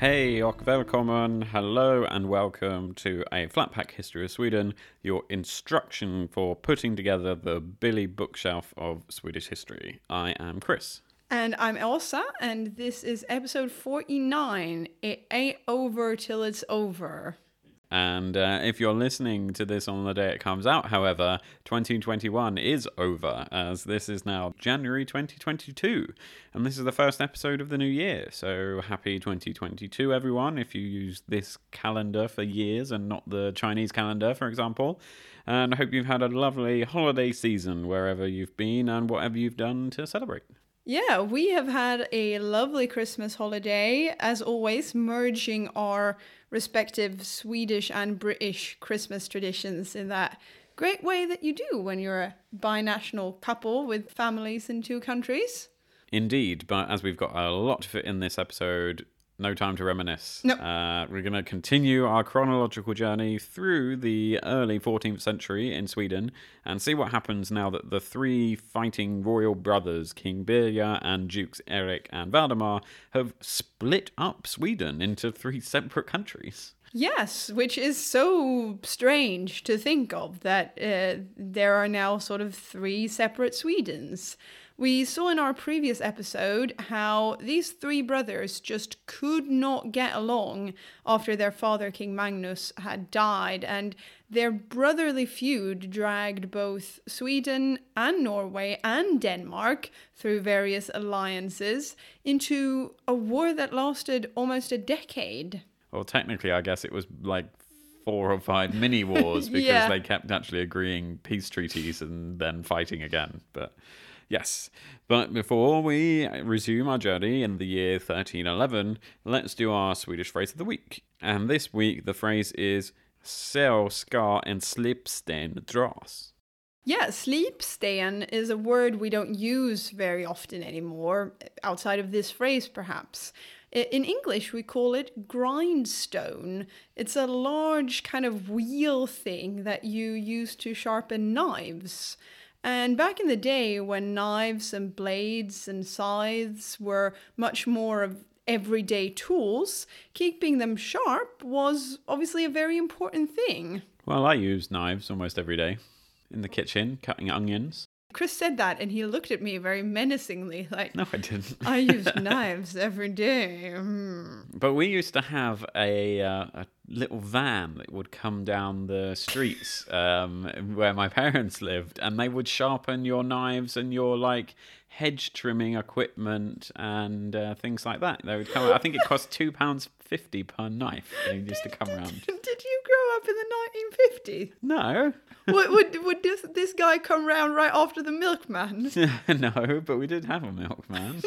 Hej och välkommen, hello and welcome to a Flatpack History of Sweden, your instruction for putting together the Billy bookshelf of Swedish history. I am Chris. And I'm Elsa, and this is episode 49. It ain't over till it's over. And uh, if you're listening to this on the day it comes out, however, 2021 is over, as this is now January 2022. And this is the first episode of the new year. So happy 2022, everyone, if you use this calendar for years and not the Chinese calendar, for example. And I hope you've had a lovely holiday season wherever you've been and whatever you've done to celebrate. Yeah, we have had a lovely Christmas holiday, as always, merging our respective Swedish and British Christmas traditions in that great way that you do when you're a binational couple with families in two countries. Indeed, but as we've got a lot to fit in this episode, no time to reminisce. No. Uh, we're going to continue our chronological journey through the early 14th century in Sweden and see what happens now that the three fighting royal brothers, King Birger and Dukes Eric and Valdemar, have split up Sweden into three separate countries. Yes, which is so strange to think of that uh, there are now sort of three separate Swedens. We saw in our previous episode how these three brothers just could not get along after their father, King Magnus, had died, and their brotherly feud dragged both Sweden and Norway and Denmark through various alliances into a war that lasted almost a decade. Well, technically, I guess it was like four or five mini wars because Yeah. they kept actually agreeing peace treaties and then fighting again. But yes, but before we resume our journey in the year 1311, let's do our Swedish phrase of the week. And this week, the phrase is "Så ska en slipsten dras." Yeah, slipsten is a word we don't use very often anymore, outside of this phrase perhaps. In English, we call it grindstone. It's a large kind of wheel thing that you use to sharpen knives. And back in the day when knives and blades and scythes were much more of everyday tools, keeping them sharp was obviously a very important thing. Well, I use knives almost every day in the kitchen, cutting onions. Chris said that and he looked at me very menacingly, like, No, I didn't. I use knives every day. Hmm. But we used to have a, uh, a little van that would come down the streets um, where my parents lived, and they would sharpen your knives and your like hedge trimming equipment and uh, things like that. They would come. I think it cost two pounds fifty per knife. They used to come around. Did you grow up in the 1950s? No, would would, would this, this guy come round right after the milkman? no, but we did have a milkman.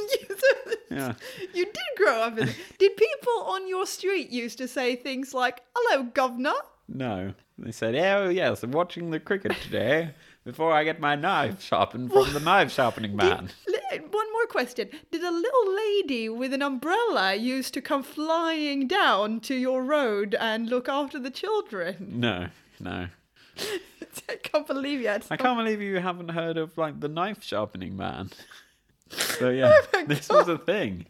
Yeah. You did grow up in. Did people on your street used to say things like "Hello, governor"? No, they said, "Oh yes, I'm watching the cricket today." Before I get my knife sharpened from the knife sharpening man. Li- One more question. Did a little lady with an umbrella used to come flying down to your road and look after the children? No, no. I can't believe you I can't believe you haven't heard of like the knife sharpening man. So yeah, Oh this was a thing.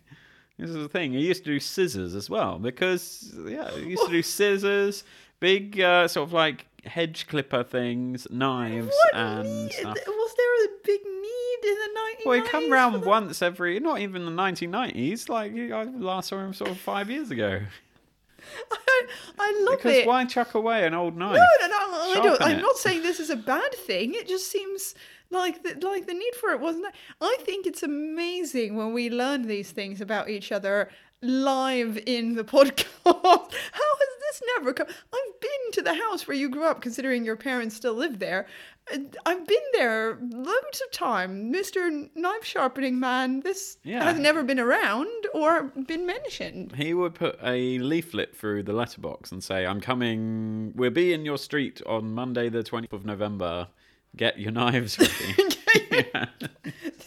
This was a thing. He used to do scissors as well because yeah, he used to do scissors, big uh, sort of like hedge clipper things, knives, What and need? stuff. Was there a big need in the 1990s? Well, he come round once every, not even the 1990s. Like I last saw him sort of five years ago. I, I love Because it. why chuck away an old knife? No, no, no. I don't, I'm it. not saying this is a bad thing. It just seems like the, like the need for it wasn't there. I think it's amazing when we learn these things about each other live in the podcast. How has this never come? I've been to the house where you grew up, considering your parents still live there. Uh, I've been there loads of time. Mr. Knife Sharpening Man, this Yeah. has never been around or been mentioned. He would put a leaflet through the letterbox and say, I'm coming, we'll be in your street on Monday, the 20th of November. Get your knives ready. yeah.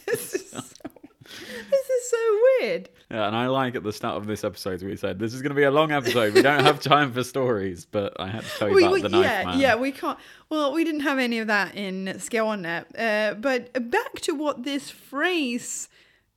this is so, this is so weird. Yeah, and I like at the start of this episode, we said, This is going to be a long episode. We don't have time for stories, but I had to tell you We, about we- the knife yeah, man. yeah, we can't. Well, we didn't have any of that in scale Skåne. Uh, but back to what this phrase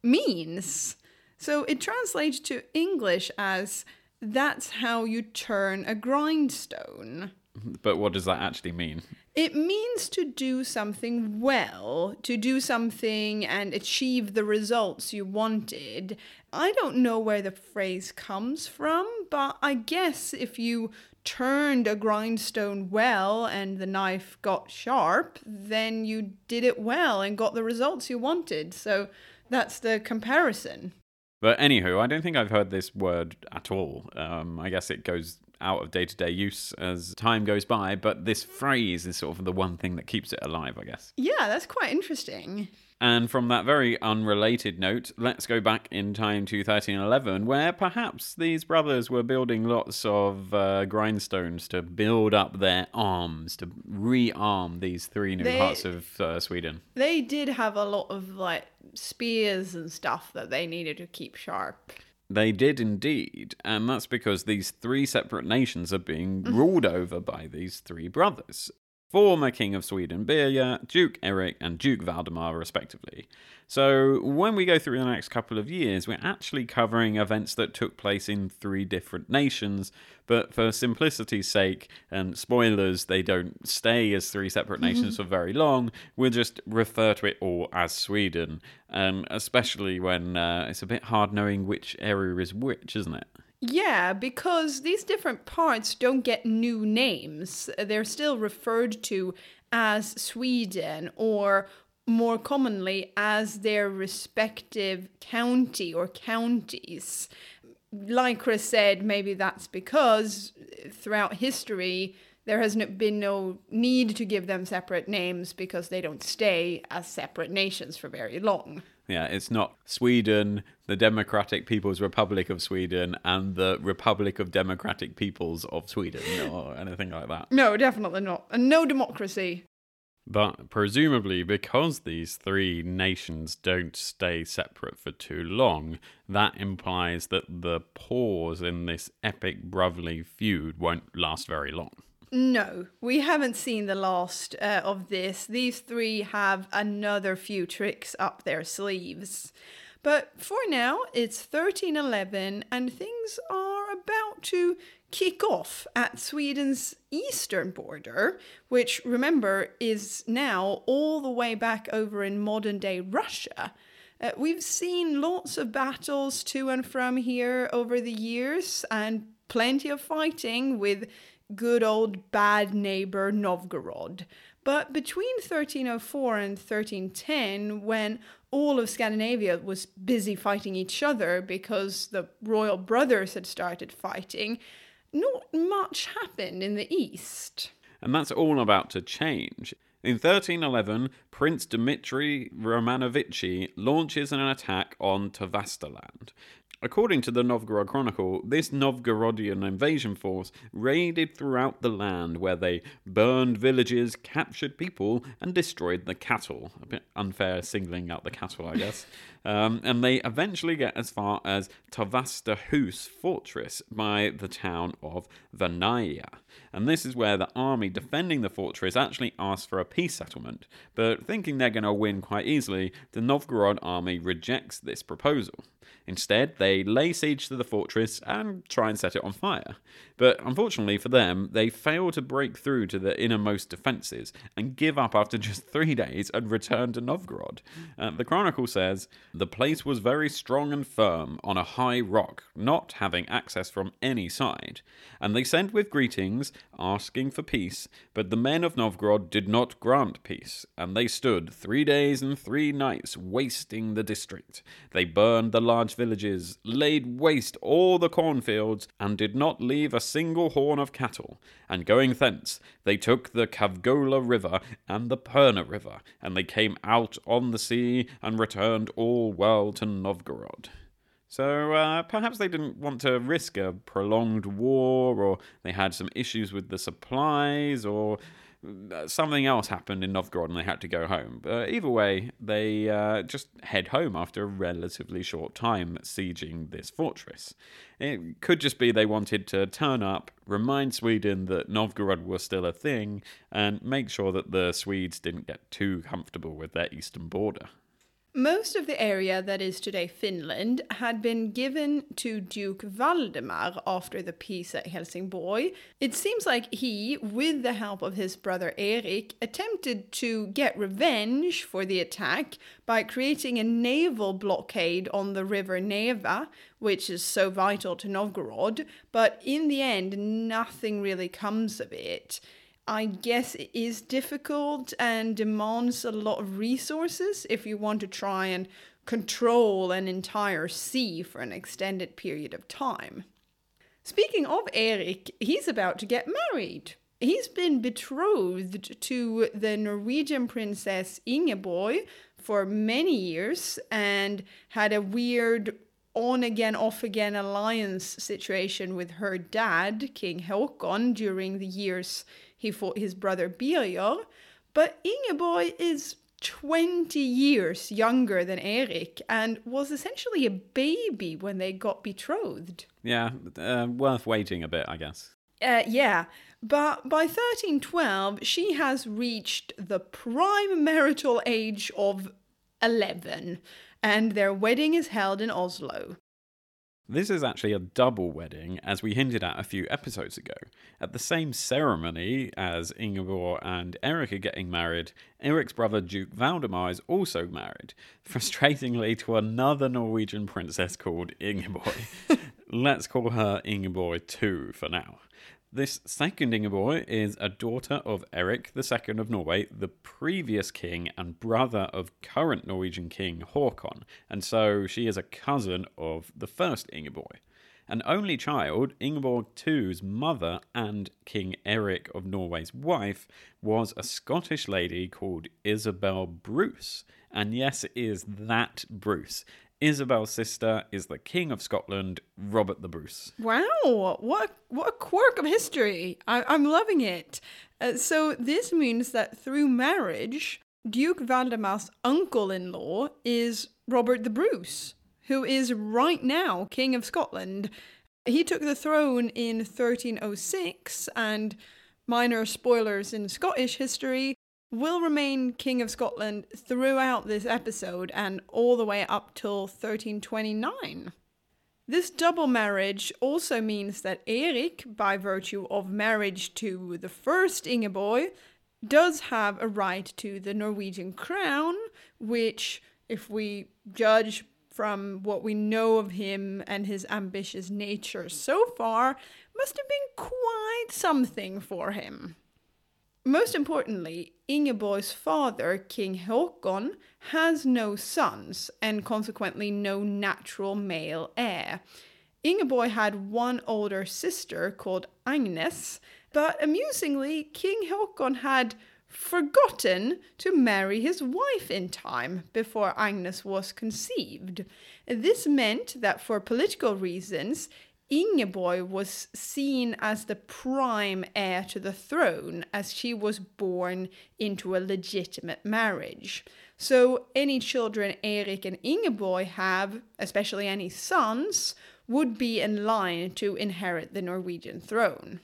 means. So it translates to English as that's how you turn a grindstone. But what does that actually mean? It means to do something well, to do something and achieve the results you wanted. I don't know where the phrase comes from, but I guess if you turned a grindstone well and the knife got sharp, then you did it well and got the results you wanted. So that's the comparison. But anywho, I don't think I've heard this word at all. Um, I guess it goes out of day to day use as time goes by, but this phrase is sort of the one thing that keeps it alive, I guess. Yeah, that's quite interesting. And from that very unrelated note, let's go back in time to 1311, where perhaps these brothers were building lots of uh, grindstones to build up their arms, to rearm these three new They- parts of uh, Sweden. They did have a lot of like spears and stuff that they needed to keep sharp. They did indeed, and that's because these three separate nations are being mm. ruled over by these three brothers. Former King of Sweden, Birger, Duke Eric, and Duke Valdemar, respectively. So, when we go through the next couple of years, we're actually covering events that took place in three different nations, but for simplicity's sake, and spoilers, they don't stay as three separate nations for very long, we'll just refer to it all as Sweden, and especially when uh, it's a bit hard knowing which area is which, isn't it? Yeah, because these different parts don't get new names. They're still referred to as Sweden or more commonly as their respective county or counties. Like Chris said, maybe that's because throughout history there has been no need to give them separate names because they don't stay as separate nations for very long. Yeah, it's not Sweden, the Democratic People's Republic of Sweden, and the Republic of Democratic Peoples of Sweden, or anything like that. No, definitely not. And no democracy. But presumably, because these three nations don't stay separate for too long, that implies that the pause in this epic brotherly feud won't last very long. No, we haven't seen the last uh, of this. These three have another few tricks up their sleeves. But for now, it's 1311 and things are about to kick off at Sweden's eastern border, which remember is now all the way back over in modern day Russia. Uh, we've seen lots of battles to and from here over the years and plenty of fighting with good old bad neighbor Novgorod. But between 1304 and 1310, when all of Scandinavia was busy fighting each other because the royal brothers had started fighting, not much happened in the east. And that's all about to change. In 1311, Prince Dmitry Romanovichy launches an attack on Tavastaland. According to the Novgorod Chronicle, this Novgorodian invasion force raided throughout the land where they burned villages, captured people, and destroyed the cattle. A bit unfair singling out the cattle, I guess. um, and they eventually get as far as Tavastahus fortress by the town of Vanaja. And this is where the army defending the fortress actually asks for a peace settlement. But thinking they're going to win quite easily, the Novgorod army rejects this proposal. Instead, they lay siege to the fortress and try and set it on fire. But unfortunately for them, they fail to break through to the innermost defences and give up after just three days and return to Novgorod. Uh, the Chronicle says the place was very strong and firm on a high rock, not having access from any side. And they sent with greetings, asking for peace, but the men of Novgorod did not grant peace, and they stood three days and three nights wasting the district. They burned the large villages, laid waste all the cornfields, and did not leave a single horn of cattle. And going thence, they took the Kavgola River and the Perna River, and they came out on the sea and returned all well to Novgorod. So uh, perhaps they didn't want to risk a prolonged war, or they had some issues with the supplies, or uh, something else happened in Novgorod and they had to go home. But either way, they uh, just head home after a relatively short time sieging this fortress. It could just be they wanted to turn up, remind Sweden that Novgorod was still a thing, and make sure that the Swedes didn't get too comfortable with their eastern border. Most of the area that is today Finland had been given to Duke Valdemar after the peace at Helsingborg. It seems like he, with the help of his brother Erik, attempted to get revenge for the attack by creating a naval blockade on the river Neva, which is so vital to Novgorod, but in the end, nothing really comes of it. I guess it is difficult and demands a lot of resources if you want to try and control an entire sea for an extended period of time. Speaking of Erik, he's about to get married. He's been betrothed to the Norwegian princess Ingeborg for many years and had a weird on again, off again alliance situation with her dad, King Håkon, during the years he fought his brother Birger. But Ingeborg is 20 years younger than Erik and was essentially a baby when they got betrothed. Yeah, uh, worth waiting a bit, I guess. Uh, yeah, but by 1312, she has reached the prime marital age of 11, and their wedding is held in Oslo. This is actually a double wedding, as we hinted at a few episodes ago. At the same ceremony as Ingeborg and Erik are getting married, Erik's brother Duke Valdemar is also married, frustratingly to another Norwegian princess called Ingeborg. Let's call her Ingeborg 2 for now. This second Ingeborg is a daughter of Erik II of Norway, the previous king and brother of current Norwegian king Håkon, and so she is a cousin of the first Ingeborg. An only child, Ingeborg II's mother and King Eric of Norway's wife was a Scottish lady called Isabel Bruce. And yes, it is that Bruce. Isabel's sister is the King of Scotland, Robert the Bruce. Wow, what what a quirk of history! I, am loving it. Uh, so this means that through marriage, Duke Valdemar's uncle-in-law is Robert the Bruce, who is right now King of Scotland. He took the throne in 1306, and minor spoilers in Scottish history will remain King of Scotland throughout this episode and all the way up till 1329. This double marriage also means that Erik, by virtue of marriage to the first Ingeborg, does have a right to the Norwegian crown, which, if we judge from what we know of him and his ambitious nature so far, must have been quite something for him. Most importantly, Ingeborg's father, King Håkon, has no sons and consequently no natural male heir. Ingeborg had one older sister called Agnes, but amusingly, King Håkon had forgotten to marry his wife in time before Agnes was conceived. This meant that for political reasons, Ingeborg was seen as the prime heir to the throne as she was born into a legitimate marriage. So any children Erik and Ingeborg have, especially any sons, would be in line to inherit the Norwegian throne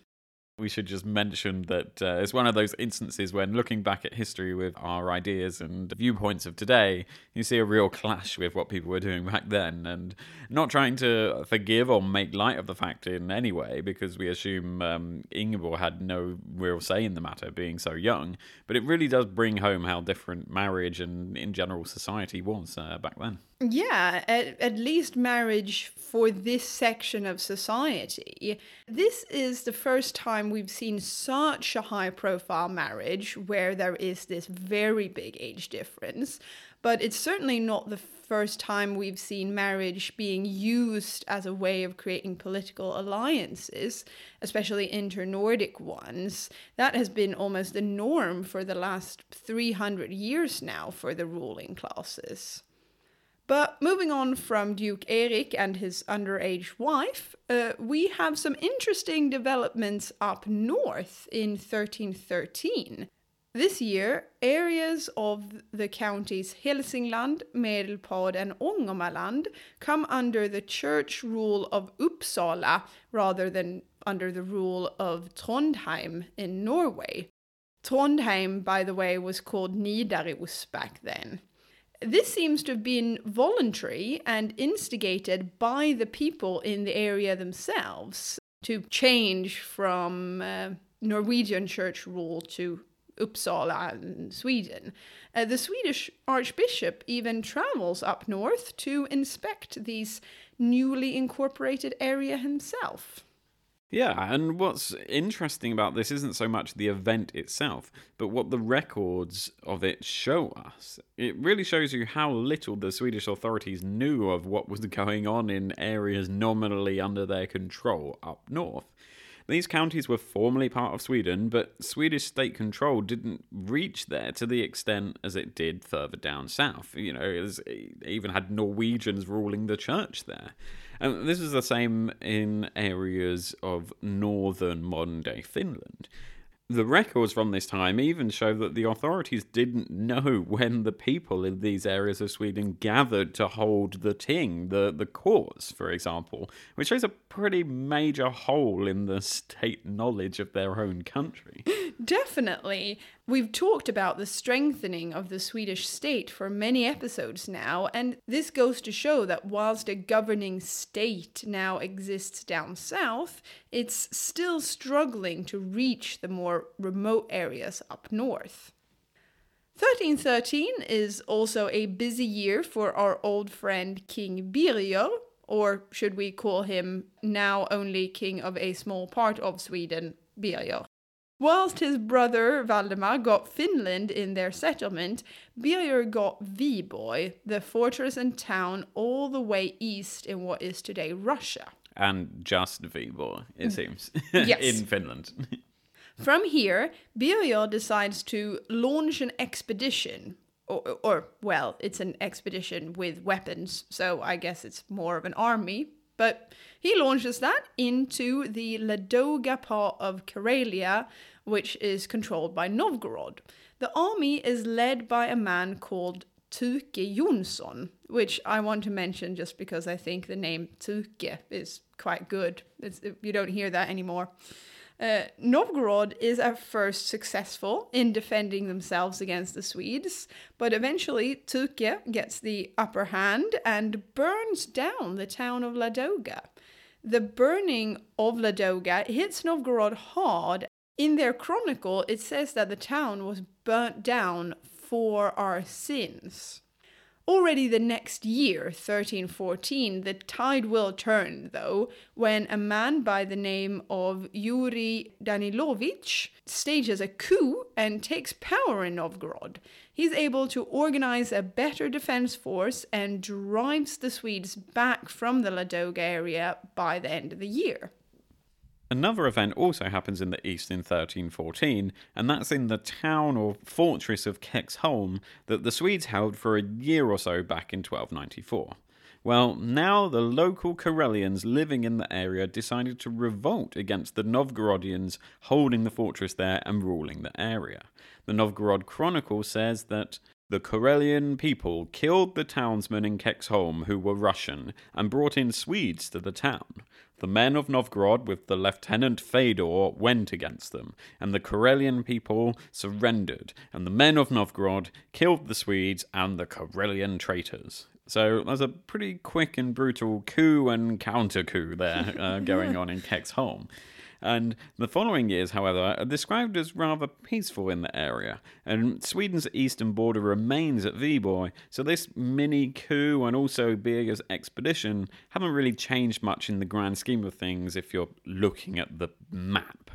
we should just mention that uh, it's one of those instances when looking back at history with our ideas and viewpoints of today, you see a real clash with what people were doing back then, and not trying to forgive or make light of the fact in any way, because we assume um, Ingeborg had no real say in the matter, being so young. But it really does bring home how different marriage and, in general, society was uh, back then. Yeah, at, at least marriage for this section of society. This is the first time we've seen such a high profile marriage where there is this very big age difference. But it's certainly not the first time we've seen marriage being used as a way of creating political alliances, especially inter Nordic ones. That has been almost the norm for the last 300 years now for the ruling classes. But moving on from Duke Erik and his underage wife, uh, we have some interesting developments up north in 1313. This year, areas of the counties Hälsingland, Medelpad, and Ångermanland come under the church rule of Uppsala rather than under the rule of Trondheim in Norway. Trondheim, by the way, was called Nidaros back then. This seems to have been voluntary and instigated by the people in the area themselves to change from uh, Norwegian church rule to Uppsala in Sweden. Uh, the Swedish archbishop even travels up north to inspect these newly incorporated area himself. Yeah, and what's interesting about this isn't so much the event itself, but what the records of it show us. It really shows you how little the Swedish authorities knew of what was going on in areas nominally under their control up north. These counties were formerly part of Sweden, but Swedish state control didn't reach there to the extent as it did further down south. You know, it even had Norwegians ruling the church there. And this is the same in areas of northern modern day Finland. The records from this time even show that the authorities didn't know when the people in these areas of Sweden gathered to hold the ting, the, the courts, for example, which shows a pretty major hole in the state knowledge of their own country. Definitely. We've talked about the strengthening of the Swedish state for many episodes now, and this goes to show that whilst a governing state now exists down south, it's still struggling to reach the more remote areas up north. 1313 is also a busy year for our old friend King Birger, or should we call him now only king of a small part of Sweden, Birger. Whilst his brother Valdemar got Finland in their settlement, Birger got Viborg, the fortress and town all the way east in what is today Russia. And just Viborg, it mm. seems, Yes. in Finland. From here, Birger decides to launch an expedition. Or, or, well, it's an expedition with weapons, so I guess it's more of an army. But he launches that into the Ladoga part of Karelia, which is controlled by Novgorod. The army is led by a man called Tuke Jonsson, which I want to mention just because I think the name Tuke is quite good. It's, you don't hear that anymore. Uh, Novgorod is at first successful in defending themselves against the Swedes, but eventually Tuke gets the upper hand and burns down the town of Ladoga. The burning of Ladoga hits Novgorod hard. In their chronicle, it says that the town was burnt down for our sins. Already the next year, 1314, the tide will turn, though, when a man by the name of Yuri Danilovich stages a coup and takes power in Novgorod. He's able to organize a better defense force and drives the Swedes back from the Ladoga area by the end of the year. Another event also happens in the east in 1314, and that's in the town or fortress of Kexholm that the Swedes held for a year or so back in 1294. Well, now the local Karelians living in the area decided to revolt against the Novgorodians holding the fortress there and ruling the area. The Novgorod Chronicle says that the Karelian people killed the townsmen in Kexholm who were Russian and brought in Swedes to the town. The men of Novgorod, with the lieutenant Fedor, went against them, and the Karelian people surrendered, and the men of Novgorod killed the Swedes and the Karelian traitors. So there's a pretty quick and brutal coup and counter coup there uh, going on in Kexholm. And the following years, however, are described as rather peaceful in the area, and Sweden's eastern border remains at Viborg, so this mini coup and also Birger's expedition haven't really changed much in the grand scheme of things if you're looking at the map.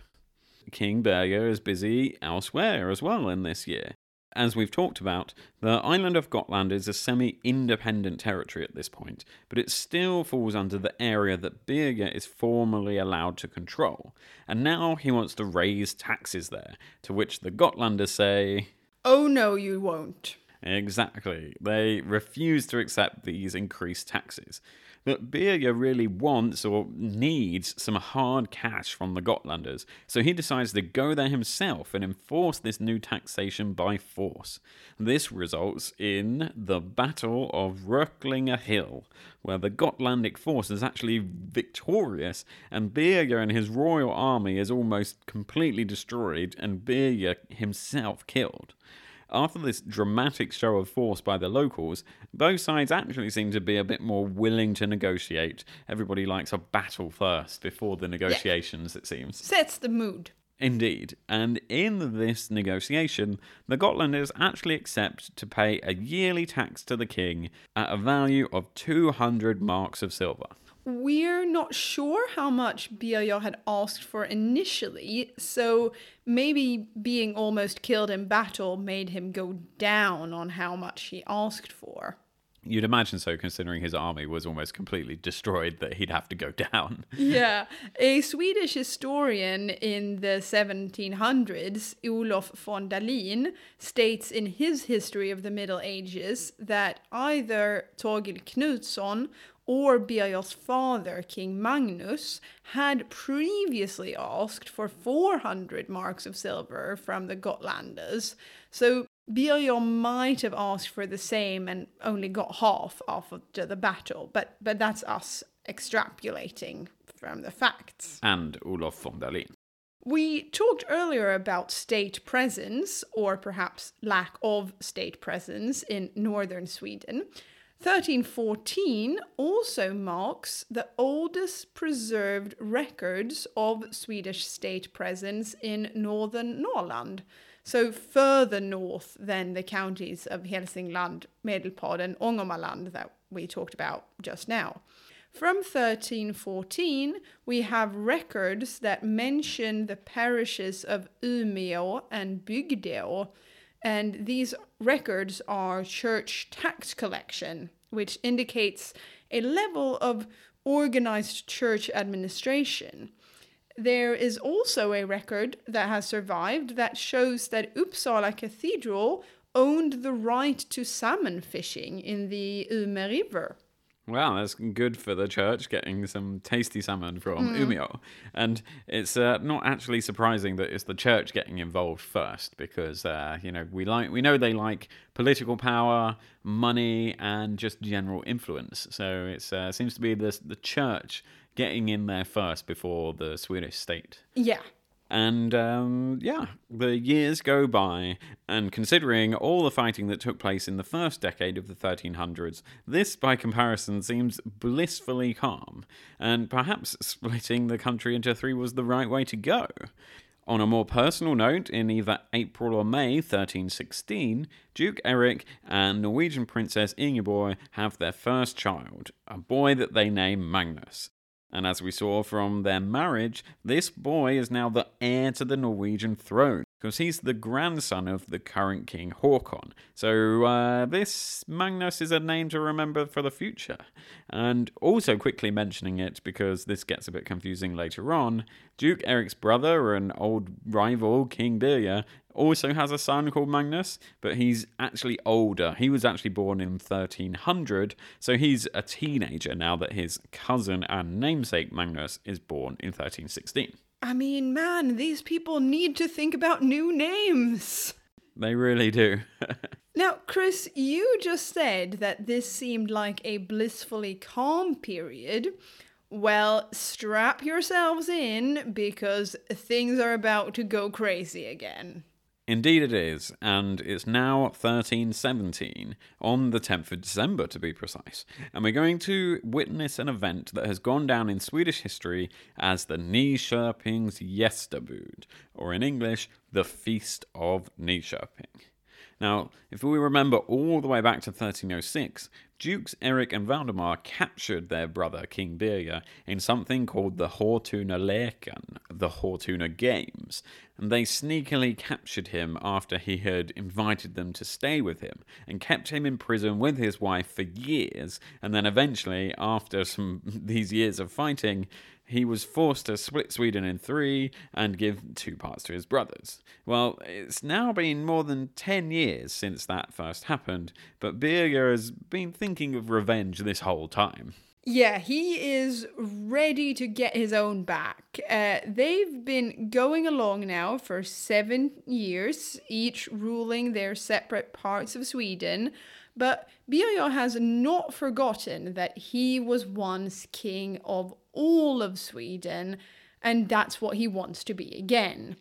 King Birger is busy elsewhere as well in this year. As we've talked about, the island of Gotland is a semi independent territory at this point, but it still falls under the area that Birger is formally allowed to control. And now he wants to raise taxes there, to which the Gotlanders say, Oh no, you won't. Exactly. They refuse to accept these increased taxes. But Birger really wants or needs some hard cash from the Gotlanders, so he decides to go there himself and enforce this new taxation by force. This results in the Battle of Röcklinge Hill, where the Gotlandic force is actually victorious, and Birger and his royal army is almost completely destroyed, and Birger himself killed. After this dramatic show of force by the locals, both sides actually seem to be a bit more willing to negotiate. Everybody likes a battle first before the negotiations, it seems. Sets the mood. Indeed, and in this negotiation, the Gotlanders actually accept to pay a yearly tax to the king at a value of 200 marks of silver. We're not sure how much Birger had asked for initially, so maybe being almost killed in battle made him go down on how much he asked for. You'd imagine so, considering his army was almost completely destroyed, that he'd have to go down. yeah. A Swedish historian in the 1700s, Olof von Dalin, states in his History of the Middle Ages that either Torgil Knutsson or Birger's father, King Magnus, had previously asked for 400 marks of silver from the Gotlanders. So Birger might have asked for the same and only got half after the battle, but but that's us extrapolating from the facts. And Olof von Dalin. We talked earlier about state presence, or perhaps lack of state presence, in northern Sweden. 1314 also marks the oldest preserved records of Swedish state presence in northern Norrland so further north than the counties of Hälsingland, Medelpad, and Ångermanland that we talked about just now. From 1314, we have records that mention the parishes of Umeå and Bygdeå, and these records are church tax collection, which indicates a level of organized church administration. There is also a record that has survived that shows that Uppsala Cathedral owned the right to salmon fishing in the Ume River. Wow, that's good for the church getting some tasty salmon from mm. Umeå. And it's uh, not actually surprising that it's the church getting involved first because uh, you know, we like we know they like political power, money and just general influence. So it uh, seems to be the the church getting in there first before the Swedish state. Yeah. And um, yeah, the years go by, and considering all the fighting that took place in the first decade of the 1300s, this, by comparison, seems blissfully calm, and perhaps splitting the country into three was the right way to go. On a more personal note, in either April or May 1316, Duke Eric and Norwegian Princess Ingeborg have their first child, a boy that they name Magnus. And as we saw from their marriage, this boy is now the heir to the Norwegian throne, because he's the grandson of the current king Håkon. So uh, this Magnus is a name to remember for the future. And also quickly mentioning it, because this gets a bit confusing later on, Duke Eric's brother and old rival King Birger also has a son called Magnus, but he's actually older. He was actually born in 1300, so he's a teenager now that his cousin and namesake Magnus is born in 1316. I mean, man, these people need to think about new names. They really do. now, Chris, you just said that this seemed like a blissfully calm period. Well, strap yourselves in because things are about to go crazy again. Indeed, it is, and it's now 1317, on the 10th of December to be precise. And we're going to witness an event that has gone down in Swedish history as the Nyköpings Gästabud, or in English, the Feast of Nyköping. Now, if we remember all the way back to 1306, Dukes Eric and Valdemar captured their brother King Birger in something called the Håtuna Leken, the Håtuna Games, and they sneakily captured him after he had invited them to stay with him and kept him in prison with his wife for years, and then eventually, after some these years of fighting, he was forced to split Sweden in three and give two parts to his brothers. Well, it's now been more than 10 years since that first happened, but Birger has been thinking of revenge this whole time. Yeah, he is ready to get his own back. Uh, they've been going along now for seven years, each ruling their separate parts of Sweden. But Birger has not forgotten that he was once king of all of Sweden, and that's what he wants to be again.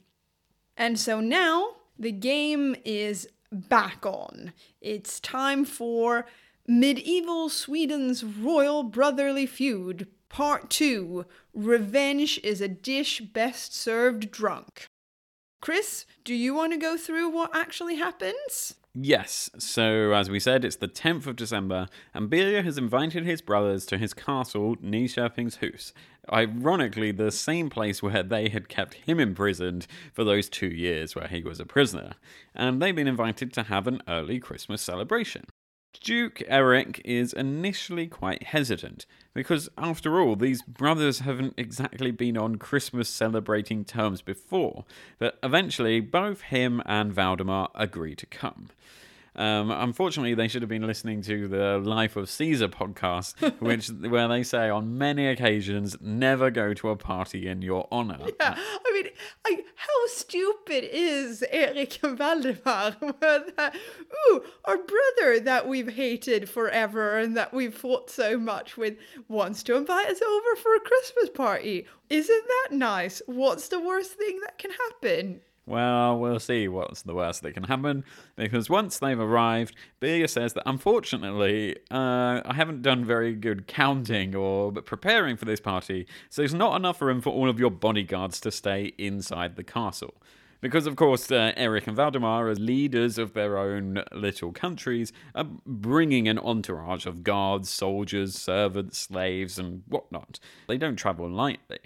And so now the game is back on. It's time for Medieval Sweden's Royal Brotherly Feud, Part 2 Revenge is a Dish Best Served Drunk. Chris, do you want to go through what actually happens? Yes, so as we said, it's the 10th of December, and Birger has invited his brothers to his castle, Nyköpingshus. Ironically, the same place where they had kept him imprisoned for those two years where he was a prisoner. And they've been invited to have an early Christmas celebration. Duke Eric is initially quite hesitant, because after all, these brothers haven't exactly been on Christmas celebrating terms before, but eventually both him and Valdemar agree to come. Um, unfortunately, they should have been listening to the Life of Caesar podcast, which where they say on many occasions, "Never go to a party in your honor." Yeah, I mean, I, how stupid is Eric and Valdemar? that, ooh, our brother that we've hated forever and that we've fought so much with wants to invite us over for a Christmas party. Isn't that nice? What's the worst thing that can happen? Well, we'll see what's the worst that can happen because once they've arrived, Birger says that unfortunately, uh, I haven't done very good counting or preparing for this party, so there's not enough room for all of your bodyguards to stay inside the castle. Because, of course, uh, Eric and Valdemar, as leaders of their own little countries, are bringing an entourage of guards, soldiers, servants, slaves, and whatnot. They don't travel lightly.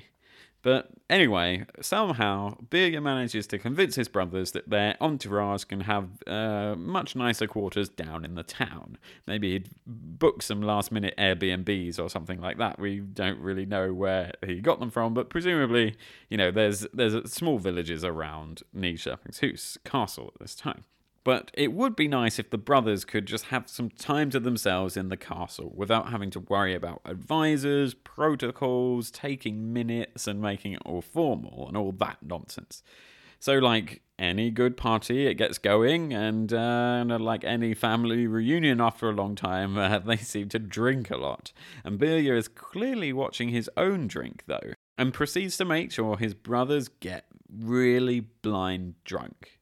But anyway, somehow Birger manages to convince his brothers that their entourage can have uh, much nicer quarters down in the town. Maybe he'd book some last minute Airbnbs or something like that. We don't really know where he got them from, but presumably, you know, there's there's small villages around Nyköpingshus castle at this time. But it would be nice if the brothers could just have some time to themselves in the castle without having to worry about advisors, protocols, taking minutes, and making it all formal and all that nonsense. So, like any good party, it gets going, and uh, like any family reunion after a long time, uh, they seem to drink a lot. And Birger is clearly watching his own drink, though, and proceeds to make sure his brothers get really blind drunk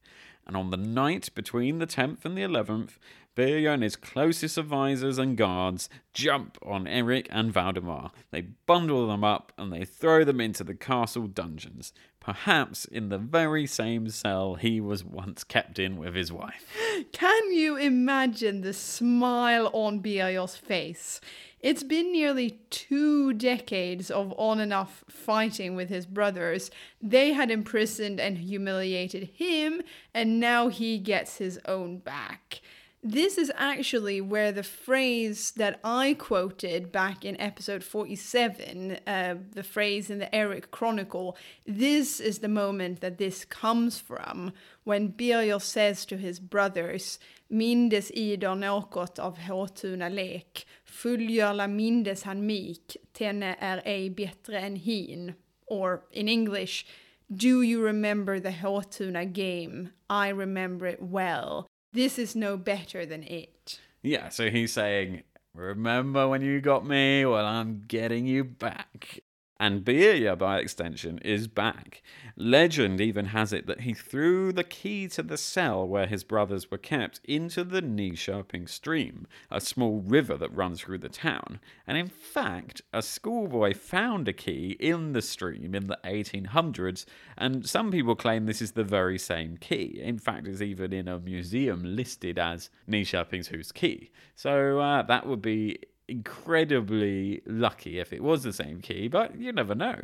and on the night between the 10th and the 11th, Birger and his closest advisors and guards jump on Eric and Valdemar. They bundle them up and they throw them into the castle dungeons, perhaps in the very same cell he was once kept in with his wife. Can you imagine the smile on Birger's face? It's been nearly two decades of on and off fighting with his brothers. They had imprisoned and humiliated him, and now he gets his own back. This is actually where the phrase that I quoted back in episode 47, uh, the phrase in the Eric Chronicle, this is the moment that this comes from, when Birger says to his brothers, Mindes Idar något av Håtuna lek, fullgöra mindes han mik, tenne är ej bättre än hin. Or in English, do you remember the Håtuna game? I remember it well. This is no better than it. Yeah, so he's saying, Remember when you got me? Well, I'm getting you back. And Birger, by extension, is back. Legend even has it that he threw the key to the cell where his brothers were kept into the Nyköping stream, a small river that runs through the town. And in fact, a schoolboy found a key in the stream in the 1800s, and some people claim this is the very same key. In fact, it's even in a museum listed as knee Nyköpingshus key. So uh, that would be incredibly lucky if it was the same key, but you never know.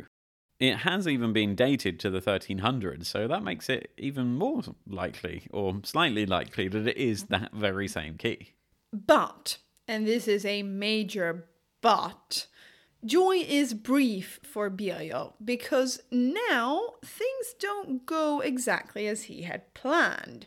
It has even been dated to the 1300s, so that makes it even more likely, or slightly likely, that it is that very same key. But, and this is a major but, joy is brief for Birger because now things don't go exactly as he had planned.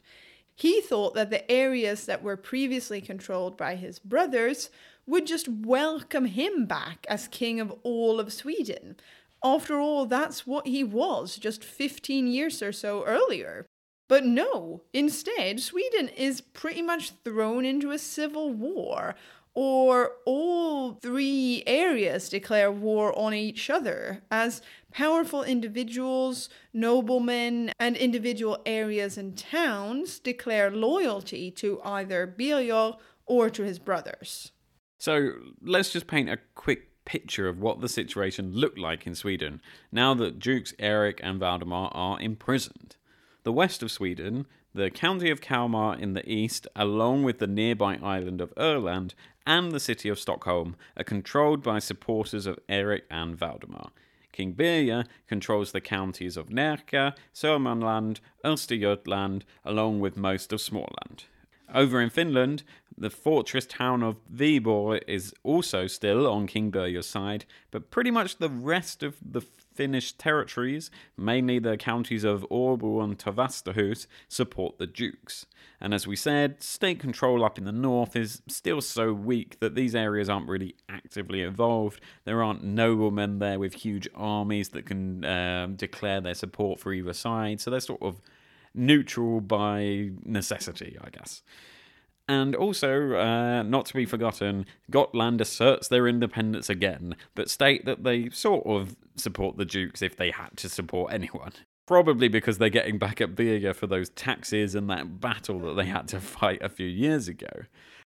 He thought that the areas that were previously controlled by his brothers would just welcome him back as king of all of Sweden. After all, that's what he was just 15 years or so earlier. But no, instead, Sweden is pretty much thrown into a civil war. or all three areas declare war on each other as powerful individuals, noblemen, and individual areas and towns declare loyalty to either Birger or to his brothers. So let's just paint a quick picture of what the situation looked like in Sweden now that Dukes Erik and Valdemar are imprisoned. The west of Sweden, the county of Kalmar in the east, along with the nearby island of Öland and the city of Stockholm, are controlled by supporters of Erik and Valdemar. King Birger controls the counties of Närke, Sörmland, Östergötland, along with most of Småland. Over in Finland, the fortress town of Viborg is also still on King Birger's side, but pretty much the rest of the Finnish territories, mainly the counties of Åbo and Tavastehus, support the dukes. And as we said, state control up in the north is still so weak that these areas aren't really actively involved. There aren't noblemen there with huge armies that can um, declare their support for either side, so they're sort of neutral by necessity, I guess. And also, uh, not to be forgotten, Gotland asserts their independence again, but state that they sort of support the Dukes if they had to support anyone. Probably because they're getting back at Birger for those taxes and that battle that they had to fight a few years ago.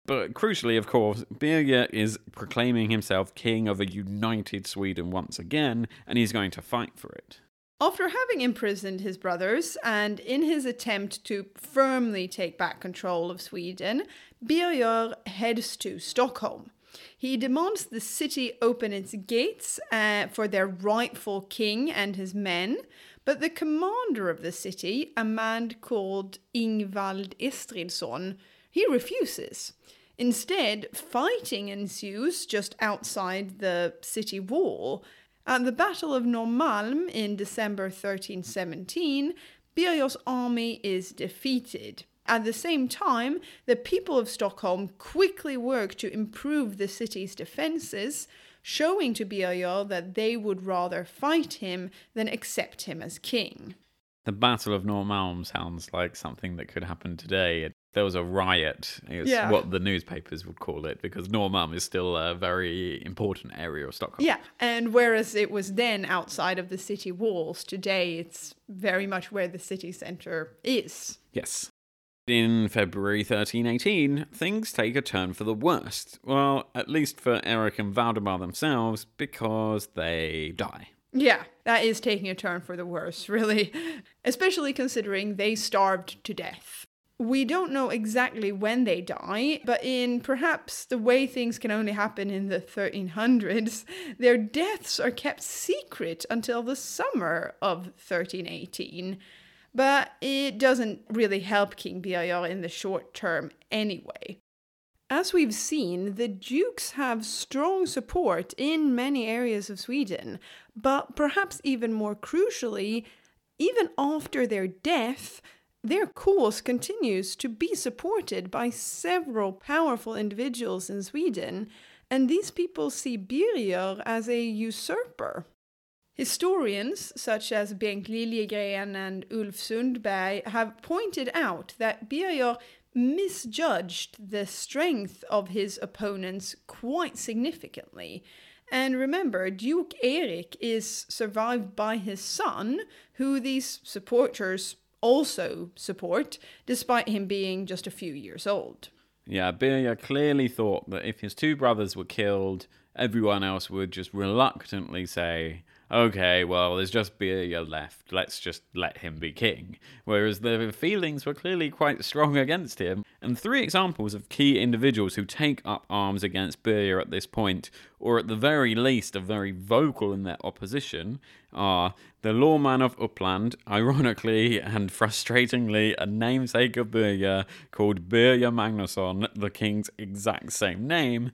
But crucially, of course, Birger is proclaiming himself king of a united Sweden once again, and he's going to fight for it. After having imprisoned his brothers and in his attempt to firmly take back control of Sweden, Birger heads to Stockholm. He demands the city open its gates uh, for their rightful king and his men, but the commander of the city, a man called Ingvald Estridsson, he refuses. Instead, fighting ensues just outside the city wall, at the Battle of Norrmalm in December 1317, Birger's army is defeated. At the same time, the people of Stockholm quickly work to improve the city's defenses, showing to Birger that they would rather fight him than accept him as king. The Battle of Norrmalm sounds like something that could happen today there was a riot. It's yeah. what the newspapers would call it because Norrmalm is still a very important area of Stockholm. Yeah, and whereas it was then outside of the city walls, today it's very much where the city centre is. Yes. In February 1318, things take a turn for the worst. Well, at least for Eric and Valdemar themselves, because they die. Yeah, that is taking a turn for the worse, really. Especially considering they starved to death. We don't know exactly when they die, but in perhaps the way things can only happen in the 1300s, their deaths are kept secret until the summer of 1318. But it doesn't really help King Birger in the short term anyway. As we've seen, the dukes have strong support in many areas of Sweden, but perhaps even more crucially, even after their death, their cause continues to be supported by several powerful individuals in Sweden, and these people see Birger as a usurper. Historians such as Bengt Liljegren and Ulf Sundberg have pointed out that Birger misjudged the strength of his opponents quite significantly. And remember, Duke Erik is survived by his son, who these supporters also support, despite him being just a few years old. Yeah, Birger clearly thought that if his two brothers were killed, everyone else would just reluctantly say, okay, well, there's just Birger left. Let's just let him be king. Whereas the feelings were clearly quite strong against him. And three examples of key individuals who take up arms against Birger at this point, or at the very least are very vocal in their opposition, are the lawman of Upland, ironically and frustratingly a namesake of Birger called Birger Magnusson, the king's exact same name,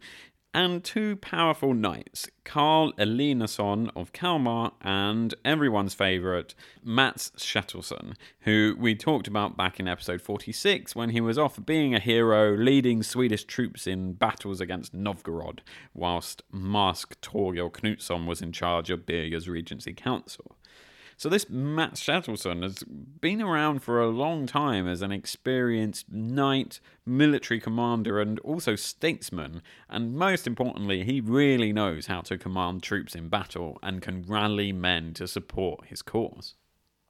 and two powerful knights, Karl Elinason of Kalmar and everyone's favourite, Mats Kjetilsson, who we talked about back in episode 46 when he was off being a hero leading Swedish troops in battles against Novgorod, whilst Marsk Torgil Knutsson was in charge of Birger's Regency Council. So this Matt Kjetilsson has been around for a long time as an experienced knight, military commander, and also statesman. And most importantly, he really knows how to command troops in battle and can rally men to support his cause.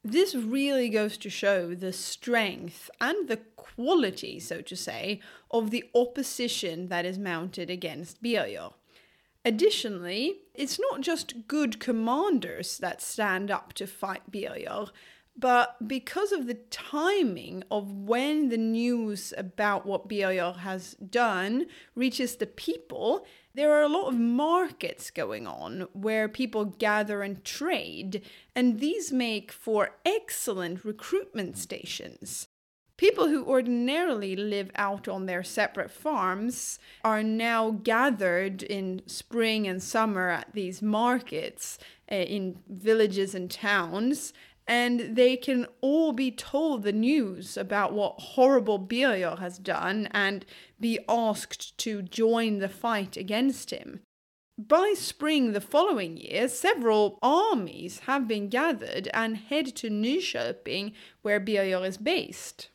This really goes to show the strength and the quality, so to say, of the opposition that is mounted against Birger. Additionally, it's not just good commanders that stand up to fight Birger, but because of the timing of when the news about what Birger has done reaches the people, there are a lot of markets going on where people gather and trade, and these make for excellent recruitment stations. People who ordinarily live out on their separate farms are now gathered in spring and summer at these markets uh, in villages and towns, and they can all be told the news about what horrible Birger has done and be asked to join the fight against him. By spring the following year, several armies have been gathered and head to Nyköping, where Birger is based.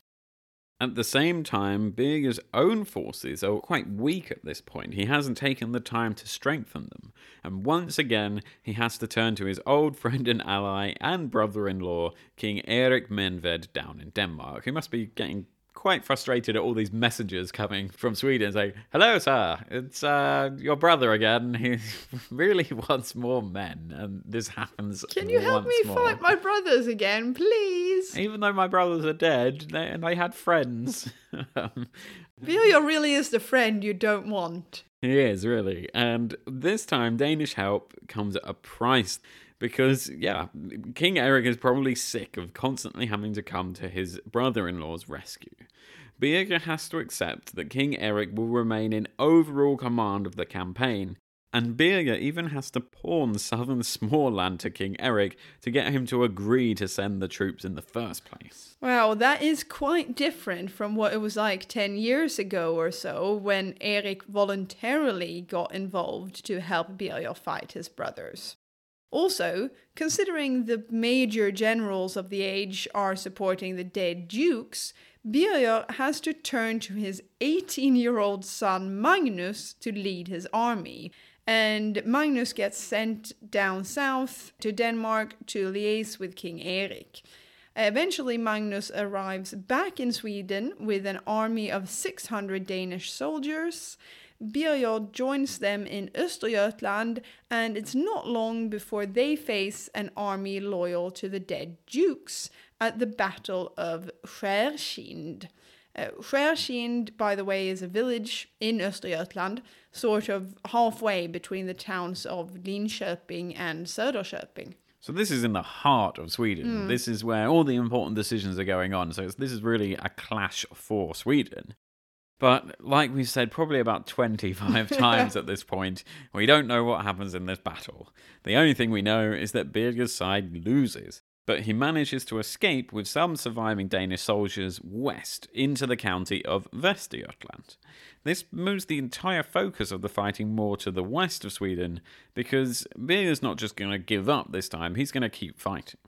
At the same time, Birger's own forces are quite weak at this point. He hasn't taken the time to strengthen them. And once again, he has to turn to his old friend and ally and brother in law, King Erik Menved, down in Denmark, who must be getting quite frustrated at all these messages coming from Sweden saying, Hello, sir, it's uh, your brother again. He really wants more men, and this happens. Can you help me more. fight my brothers again, please? Even though my brothers are dead, they, and they had friends. Birger really is the friend you don't want. He is, really. And this time, Danish help comes at a price because yeah, King Eric is probably sick of constantly having to come to his brother-in-law's rescue. Birger has to accept that King Eric will remain in overall command of the campaign, and Birger even has to pawn southern Småland to King Eric to get him to agree to send the troops in the first place. Wow, that is quite different from what it was like 10 years ago or so when Eric voluntarily got involved to help Birger fight his brothers. Also, considering the major generals of the age are supporting the dead dukes, Birger has to turn to his 18 year old son Magnus to lead his army. And Magnus gets sent down south to Denmark to liaise with King Erik. Eventually, Magnus arrives back in Sweden with an army of 600 Danish soldiers Birger joins them in Östergötland, and it's not long before they face an army loyal to the dead dukes at the Battle of Skärkind. Uh, by the way, is a village in Östergötland, sort of halfway between the towns of Linköping and Söderköping. So this is in the heart of Sweden. Mm. This is where all the important decisions are going on. So this is really a clash for Sweden. But like we've said, probably about 25 times at this point, we don't know what happens in this battle. The only thing we know is that Birger's side loses, but he manages to escape with some surviving Danish soldiers west into the county of Västergötland. This moves the entire focus of the fighting more to the west of Sweden, because Birger's not just going to give up this time, he's going to keep fighting.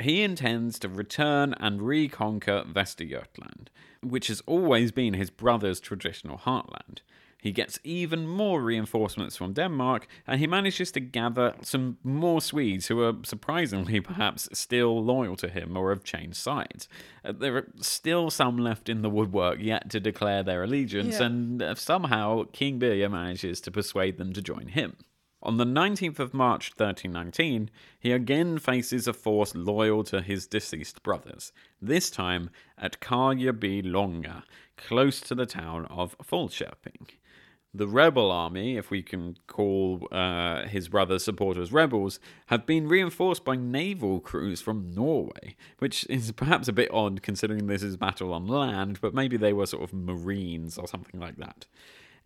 He intends to return and reconquer Västergötland, which has always been his brother's traditional heartland. He gets even more reinforcements from Denmark, and he manages to gather some more Swedes who are surprisingly perhaps still loyal to him or have changed sides. Uh, there are still some left in the woodwork yet to declare their allegiance, yeah. and uh, somehow King Birger manages to persuade them to join him. On the 19th of March 1319, he again faces a force loyal to his deceased brothers, this time at Karleby Longa, close to the town of Falköping. The rebel army, if we can call uh, his brother's supporters rebels, have been reinforced by naval crews from Norway, which is perhaps a bit odd considering this is battle on land, but maybe they were sort of marines or something like that.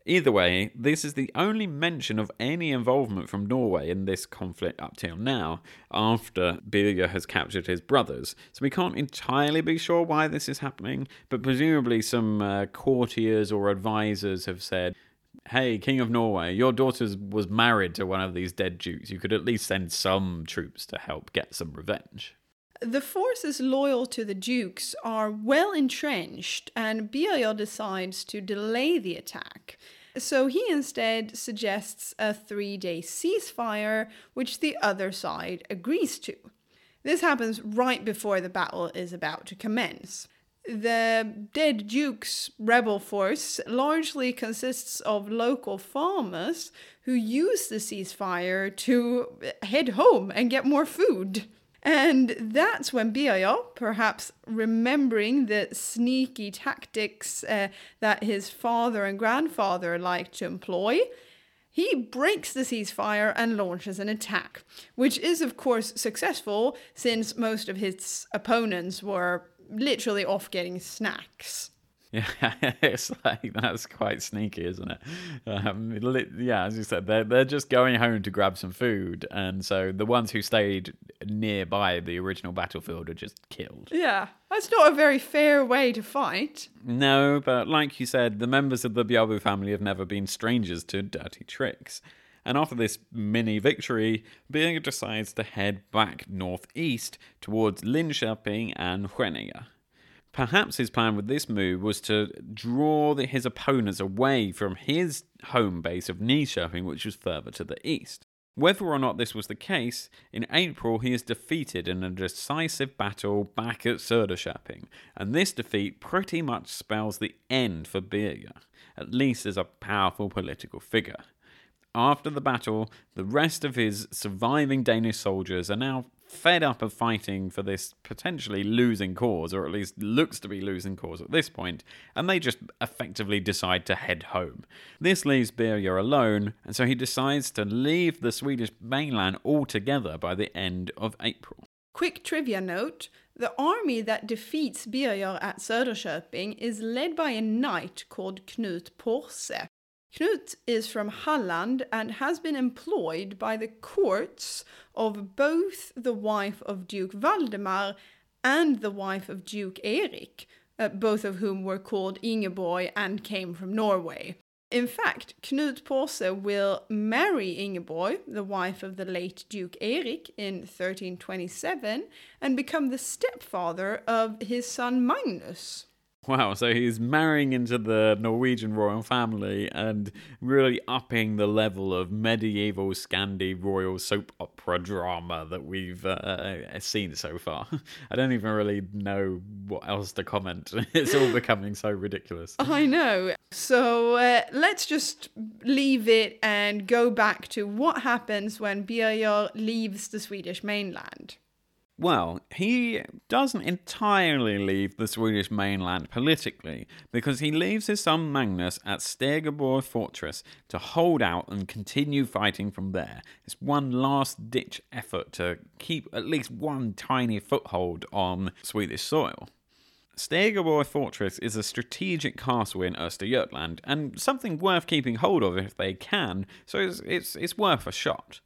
Either way, this is the only mention of any involvement from Norway in this conflict up till now, after Birger has captured his brothers. So we can't entirely be sure why this is happening, but presumably some uh, courtiers or advisors have said, hey, King of Norway, your daughter was married to one of these dead dukes. You could at least send some troops to help get some revenge. The forces loyal to the dukes are well entrenched, and Birger decides to delay the attack. So he instead suggests a three day ceasefire, which the other side agrees to. This happens right before the battle is about to commence. The Dead Duke's rebel force largely consists of local farmers who use the ceasefire to head home and get more food. And that's when Birger, perhaps remembering the sneaky tactics uh, that his father and grandfather liked to employ, he breaks the ceasefire and launches an attack, which is, of course, successful since most of his opponents were literally off getting snacks. Yeah, it's like that's quite sneaky, isn't it? Um, yeah, as you said, they're they're just going home to grab some food, and so the ones who stayed nearby the original battlefield are just killed. Yeah, that's not a very fair way to fight. No, but like you said, the members of the Bjälbo family have never been strangers to dirty tricks. And after this mini victory, Birger decides to head back northeast towards Linköping and Skänninge. Perhaps his plan with this move was to draw the, his opponents away from his home base of Nyköping, which was further to the east. Whether or not this was the case, in April he is defeated in a decisive battle back at Söderköping, and this defeat pretty much spells the end for Birger, at least as a powerful political figure. After the battle, the rest of his surviving Danish soldiers are now fed up of fighting for this potentially losing cause, or at least looks to be losing cause at this point, and they just effectively decide to head home. This leaves Birger alone, and so he decides to leave the Swedish mainland altogether by the end of April. Quick trivia note the army that defeats Birger at Söderköping is led by a knight called Knut Porse. Knut is from Halland and has been employed by the courts of both the wife of Duke Valdemar and the wife of Duke Erik, uh, both of whom were called Ingeborg and came from Norway. In fact, Knut Porse will marry Ingeborg, the wife of the late Duke Erik, in 1327 and become the stepfather of his son Magnus. Wow, so he's marrying into the Norwegian royal family and really upping the level of medieval Scandi royal soap opera drama that we've uh, seen so far. I don't even really know what else to comment. It's all becoming so ridiculous. I know. So uh, let's just leave it and go back to what happens when Birger leaves the Swedish mainland. Well, he doesn't entirely leave the Swedish mainland politically, because he leaves his son Magnus at Stegeborg Fortress to hold out and continue fighting from there. It's one last ditch effort to keep at least one tiny foothold on Swedish soil. Stegeborg Fortress is a strategic castle in Östergötland and something worth keeping hold of if they can, so it's, it's, it's worth a shot.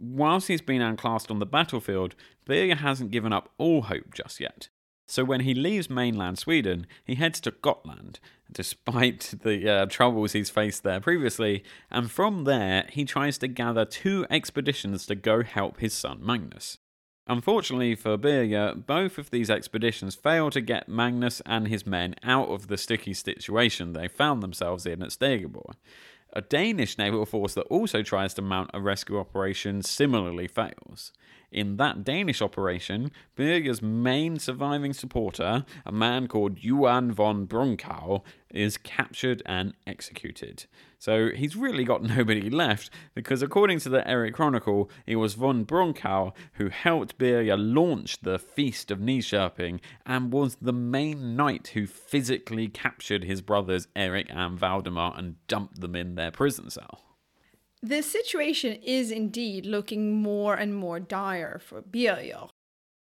Whilst he's been outclassed on the battlefield, Birger hasn't given up all hope just yet. So when he leaves mainland Sweden, he heads to Gotland, despite the uh, troubles he's faced there previously, and from there he tries to gather two expeditions to go help his son Magnus. Unfortunately for Birger, both of these expeditions fail to get Magnus and his men out of the sticky situation they found themselves in at Stegeborg. A Danish naval force that also tries to mount a rescue operation similarly fails. In that Danish operation, Birger's main surviving supporter, a man called Johan von Brunkow, is captured and executed. So he's really got nobody left, because according to the Eric Chronicle, it was von Brunkow who helped Birger launch the Feast of Nyköping and was the main knight who physically captured his brothers Eric and Valdemar and dumped them in their prison cell. The situation is indeed looking more and more dire for Birger.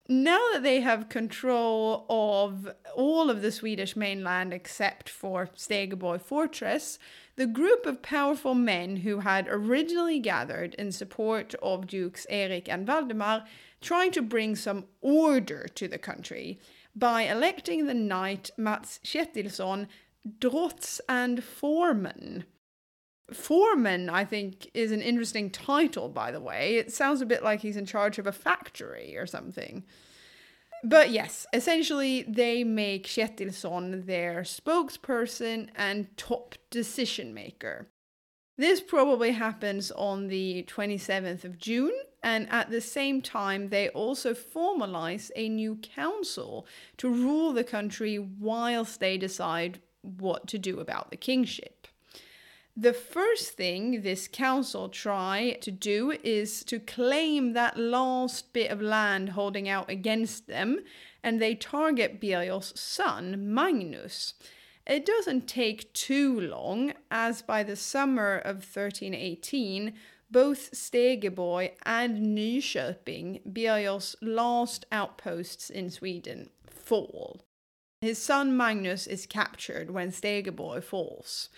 Now that they have control of all of the Swedish mainland except for Stegeborg Fortress, the group of powerful men who had originally gathered in support of Dukes Erik and Valdemar trying to bring some order to the country by electing the knight Mats Kjetilsson Drots and Foreman Foreman, I think, is an interesting title, by the way. It sounds a bit like he's in charge of a factory or something. But yes, essentially, they make Ketilsson their spokesperson and top decision maker. This probably happens on the 27th of June, and at the same time, they also formalize a new council to rule the country whilst they decide what to do about the kingship. The first thing this council try to do is to claim that last bit of land holding out against them, and they target Birger's son, Magnus. It doesn't take too long, as by the summer of 1318, both Stegeborg and Nyköping, Birger's last outposts in Sweden, fall. His son Magnus is captured when Stegeborg falls.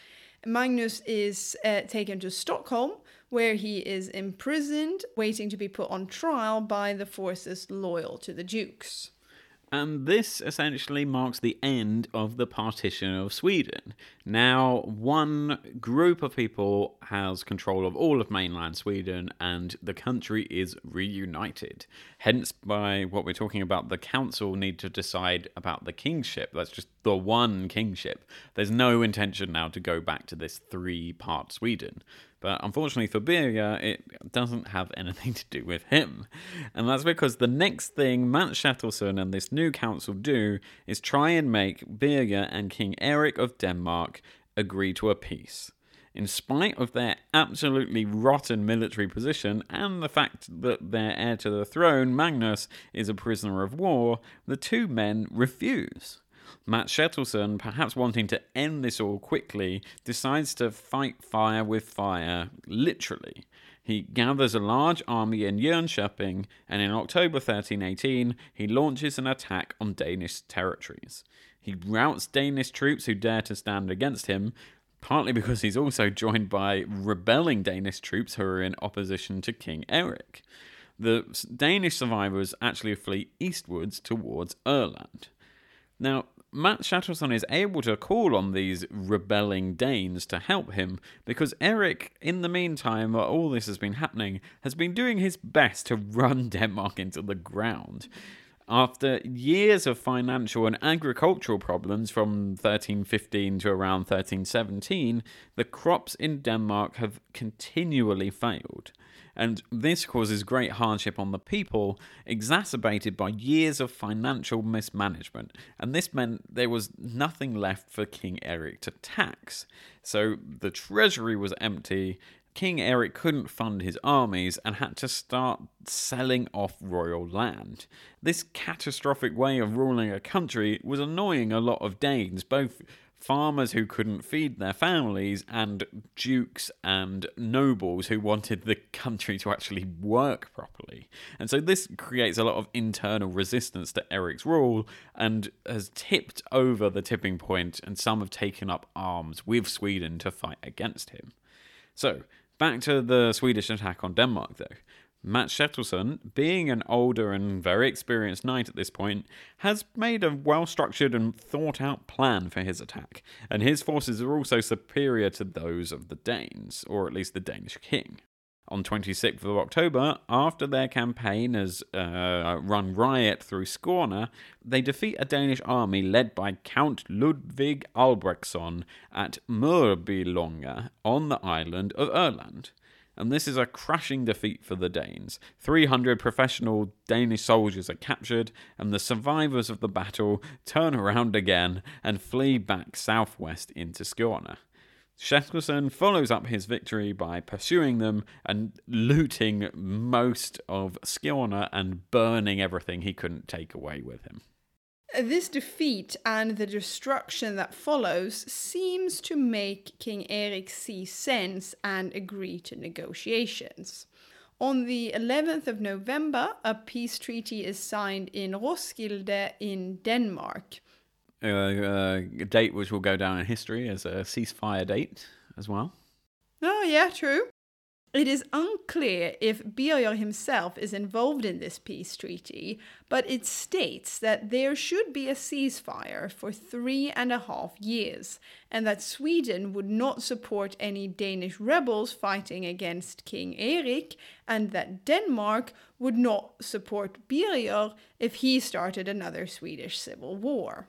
Magnus is uh, taken to Stockholm, where he is imprisoned, waiting to be put on trial by the forces loyal to the dukes. And this essentially marks the end of the partition of Sweden. Now, one group of people has control of all of mainland Sweden, and the country is reunited. Hence, by what we're talking about, the council need to decide about the kingship. That's just the one kingship. There's no intention now to go back to this three part Sweden. But unfortunately for Birger, it doesn't have anything to do with him. And that's because the next thing Ketilsson and this new council do is try and make Birger and King Eric of Denmark agree to a peace. In spite of their absolutely rotten military position and the fact that their heir to the throne, Magnus, is a prisoner of war, the two men refuse. Mats Ketilsson, perhaps wanting to end this all quickly, decides to fight fire with fire, literally. He gathers a large army in Jönköping, and in October 1318, he launches an attack on Danish territories. He routs Danish troops who dare to stand against him, partly because he's also joined by rebelling Danish troops who are in opposition to King Eric. The Danish survivors actually flee eastwards towards Öland. Now, Mats Ketilsson is able to call on these rebelling Danes to help him because Eric, in the meantime, while all this has been happening, has been doing his best to run Denmark into the ground. After years of financial and agricultural problems from 1315 to around 1317, the crops in Denmark have continually failed and this causes great hardship on the people, exacerbated by years of financial mismanagement. And this meant there was nothing left for King Eric to tax. So the treasury was empty. King Eric couldn't fund his armies and had to start selling off royal land. This catastrophic way of ruling a country was annoying a lot of Danes, both farmers who couldn't feed their families, and dukes and nobles who wanted the country to actually work properly. And so this creates a lot of internal resistance to Eric's rule and has tipped over the tipping point, and some have taken up arms with Sweden to fight against him. So, back to the Swedish attack on Denmark, though. Mats Ketilsson, being an older and very experienced knight at this point, has made a well structured and thought out plan for his attack, and his forces are also superior to those of the Danes, or at least the Danish king. On 26th of October, after their campaign has uh, run riot through Skåne, they defeat a Danish army led by Count Ludwig Albrechtsson at Mörbylånga on the island of Öland and this is a crashing defeat for the Danes. 300 professional Danish soldiers are captured, and the survivors of the battle turn around again and flee back southwest into Skåne. Ketilsson follows up his victory by pursuing them and looting most of Skåne and burning everything he couldn't take away with him. This defeat and the destruction that follows seems to make King Eric see sense and agree to negotiations. On the 11th of November, a peace treaty is signed in Roskilde in Denmark. Uh, uh, a date which will go down in history as a ceasefire date as well. Oh, yeah, true. It is unclear if Birger himself is involved in this peace treaty, but it states that there should be a ceasefire for three and a half years, and that Sweden would not support any Danish rebels fighting against King Erik, and that Denmark would not support Birger if he started another Swedish civil war.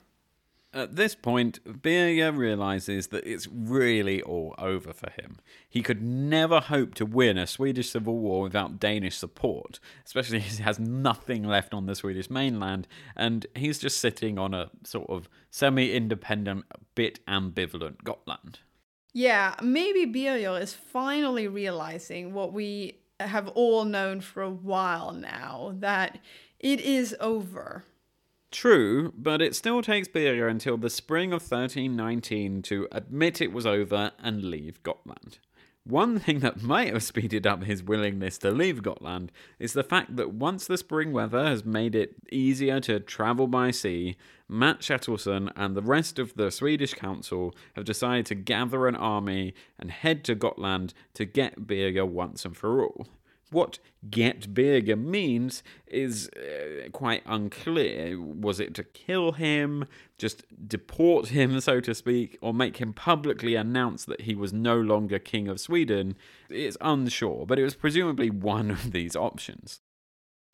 At this point, Birger realizes that it's really all over for him. He could never hope to win a Swedish civil war without Danish support, especially as he has nothing left on the Swedish mainland, and he's just sitting on a sort of semi independent, bit ambivalent Gotland. Yeah, maybe Birger is finally realizing what we have all known for a while now that it is over. True, but it still takes Birger until the spring of 1319 to admit it was over and leave Gotland. One thing that might have speeded up his willingness to leave Gotland is the fact that once the spring weather has made it easier to travel by sea, Matt Kjetilsson and the rest of the Swedish council have decided to gather an army and head to Gotland to get Birger once and for all. What get Birger means is uh, quite unclear. Was it to kill him, just deport him, so to speak, or make him publicly announce that he was no longer King of Sweden? It's unsure, but it was presumably one of these options.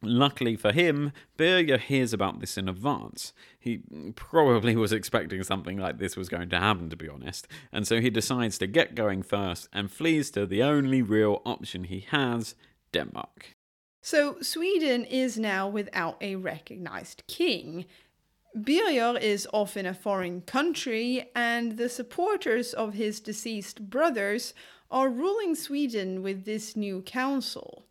Luckily for him, Birger hears about this in advance. He probably was expecting something like this was going to happen, to be honest, and so he decides to get going first and flees to the only real option he has Denmark. So Sweden is now without a recognized king. Birger is off in a foreign country, and the supporters of his deceased brothers are ruling Sweden with this new council.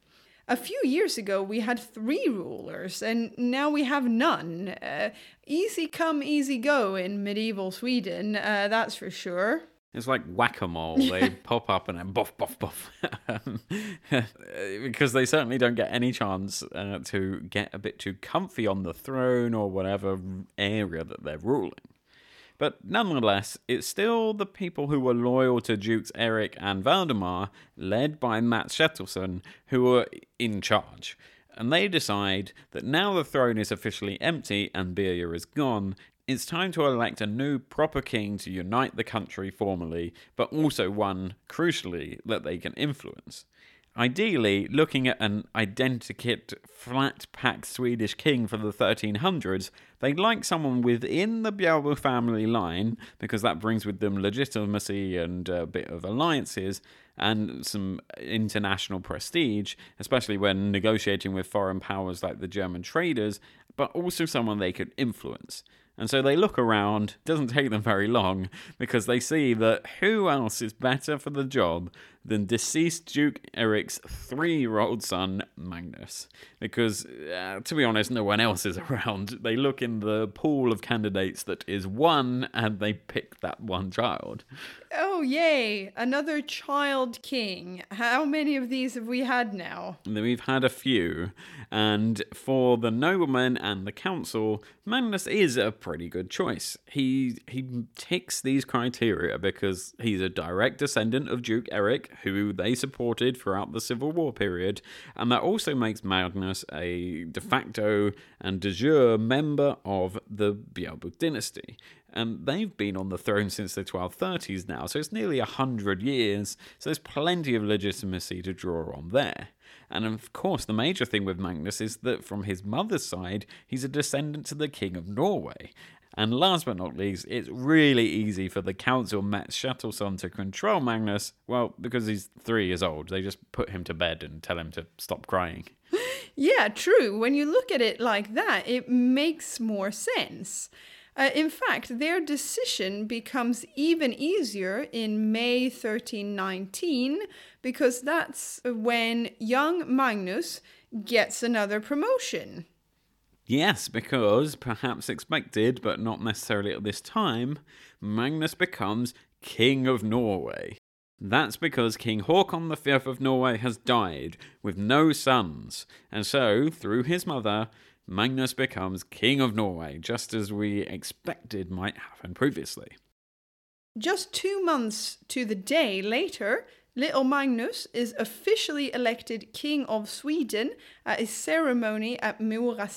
A few years ago, we had three rulers, and now we have none. Uh, easy come, easy go in medieval Sweden, uh, that's for sure. It's like whack a mole. They pop up and then buff, buff, buff. because they certainly don't get any chance uh, to get a bit too comfy on the throne or whatever area that they're ruling. But nonetheless, it's still the people who were loyal to Dukes Eric and Valdemar, led by Matt Kjetilsson, who are in charge. And they decide that now the throne is officially empty and Birger is gone, it's time to elect a new proper king to unite the country formally, but also one, crucially, that they can influence. Ideally, looking at an identikit, flat packed Swedish king from the 1300s, they'd like someone within the Bjälbo family line, because that brings with them legitimacy and a bit of alliances and some international prestige, especially when negotiating with foreign powers like the German traders, but also someone they could influence. And so they look around, doesn't take them very long, because they see that who else is better for the job than deceased Duke Eric's three year old son, Magnus. Because, uh, to be honest, no one else is around. They look in the pool of candidates that is one, and they pick that one child. Oh, yay! Another child king. How many of these have we had now? We've had a few. And for the noblemen and the council, Magnus is a pretty good choice. He he ticks these criteria because he's a direct descendant of Duke Erik, who they supported throughout the Civil War period, and that also makes Magnus a de facto and de jure member of the Bjälbo dynasty. And they've been on the throne since the 1230s now, so it's nearly a hundred years, so there's plenty of legitimacy to draw on there. And of course, the major thing with Magnus is that from his mother's side, he's a descendant to the King of Norway. And last but not least, it's really easy for the council Mats Kjetilsson to control Magnus. Well, because he's three years old, they just put him to bed and tell him to stop crying. Yeah, true. When you look at it like that, it makes more sense. Uh, in fact, their decision becomes even easier in May 1319 because that's when young Magnus gets another promotion. Yes, because, perhaps expected, but not necessarily at this time, Magnus becomes King of Norway. That's because King Haakon V of Norway has died, with no sons, and so, through his mother, Magnus becomes King of Norway, just as we expected might happen previously. Just two months to the day later, Little Magnus is officially elected King of Sweden at a ceremony at Mora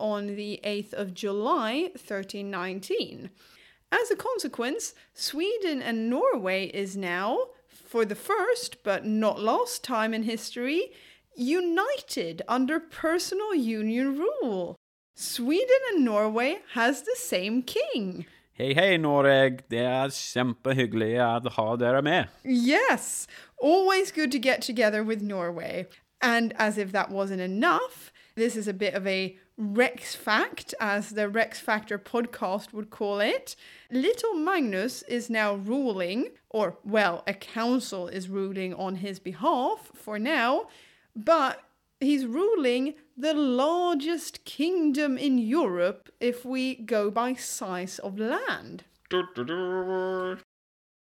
on the 8th of July 1319. As a consequence, Sweden and Norway is now, for the first but not last time in history, united under personal union rule. Sweden and Norway has the same king. Hei, hei, Noreg. Det er kjempehyggelig å ha dere med. Yes, always good to get together with Norway. And as if that wasn't enough, this is a bit of a Rex fact, as the Rex Factor podcast would call it. Little Magnus is now ruling, or, well, a council is ruling on his behalf for now, but he's ruling the largest kingdom in Europe if we go by size of land.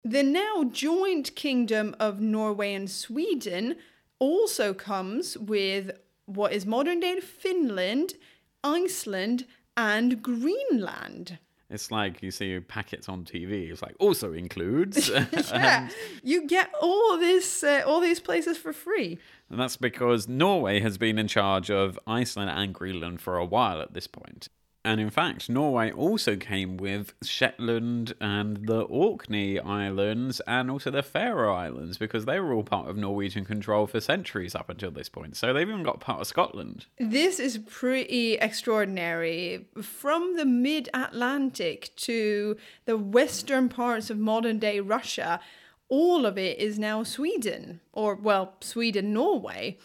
The now joint kingdom of Norway and Sweden also comes with what is modern day Finland, Iceland, and Greenland. It's like you see packets on TV. It's like also includes. yeah, you get all this, uh, all these places for free. And that's because Norway has been in charge of Iceland and Greenland for a while at this point. And in fact, Norway also came with Shetland and the Orkney Islands and also the Faroe Islands because they were all part of Norwegian control for centuries up until this point. So they've even got part of Scotland. This is pretty extraordinary. From the mid Atlantic to the western parts of modern day Russia, all of it is now Sweden, or well, Sweden Norway.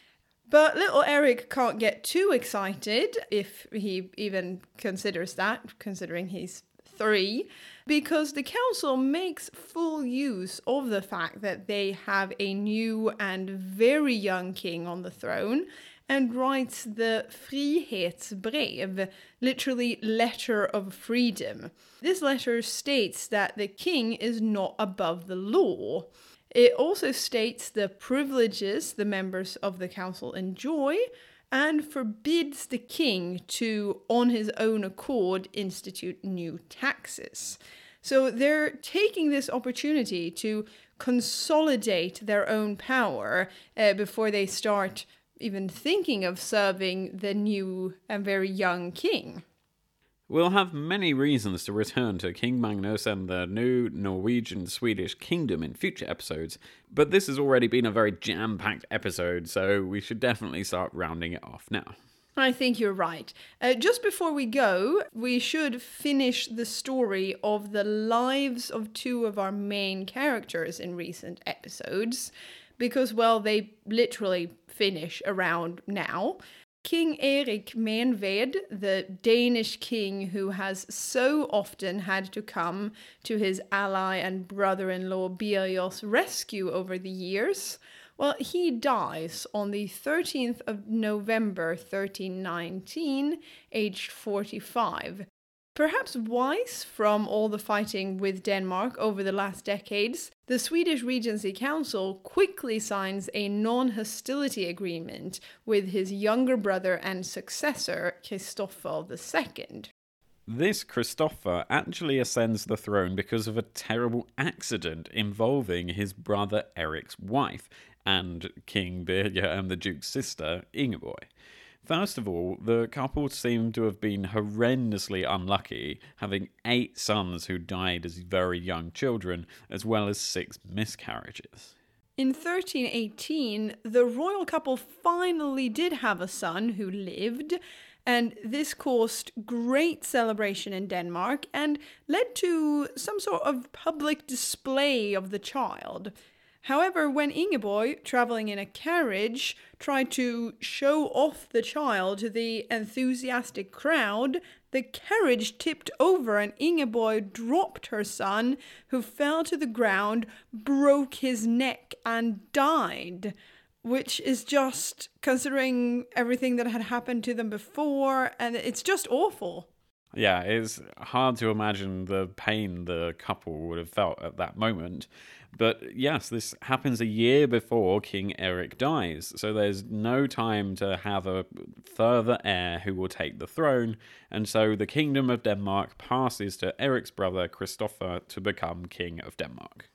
But little Eric can't get too excited, if he even considers that, considering he's three, because the council makes full use of the fact that they have a new and very young king on the throne and writes the Frihetsbrev, literally letter of freedom. This letter states that the king is not above the law. It also states the privileges the members of the council enjoy and forbids the king to, on his own accord, institute new taxes. So they're taking this opportunity to consolidate their own power uh, before they start even thinking of serving the new and very young king. We'll have many reasons to return to King Magnus and the new Norwegian Swedish kingdom in future episodes, but this has already been a very jam packed episode, so we should definitely start rounding it off now. I think you're right. Uh, just before we go, we should finish the story of the lives of two of our main characters in recent episodes because, well, they literally finish around now. King Erik Menved, the Danish king who has so often had to come to his ally and brother in law Birger's rescue over the years, well, he dies on the 13th of November 1319, aged 45. Perhaps wise from all the fighting with Denmark over the last decades, the Swedish Regency Council quickly signs a non hostility agreement with his younger brother and successor, Christopher II. This Christopher actually ascends the throne because of a terrible accident involving his brother Eric's wife and King Birger and the Duke's sister, Ingeborg. First of all, the couple seem to have been horrendously unlucky, having eight sons who died as very young children, as well as six miscarriages. In 1318, the royal couple finally did have a son who lived, and this caused great celebration in Denmark and led to some sort of public display of the child. However, when Ingeborg, traveling in a carriage, tried to show off the child to the enthusiastic crowd, the carriage tipped over and Ingeborg dropped her son, who fell to the ground, broke his neck, and died. Which is just considering everything that had happened to them before, and it's just awful. Yeah, it's hard to imagine the pain the couple would have felt at that moment. But yes, this happens a year before King Eric dies, so there's no time to have a further heir who will take the throne, and so the Kingdom of Denmark passes to Eric's brother Christopher to become King of Denmark.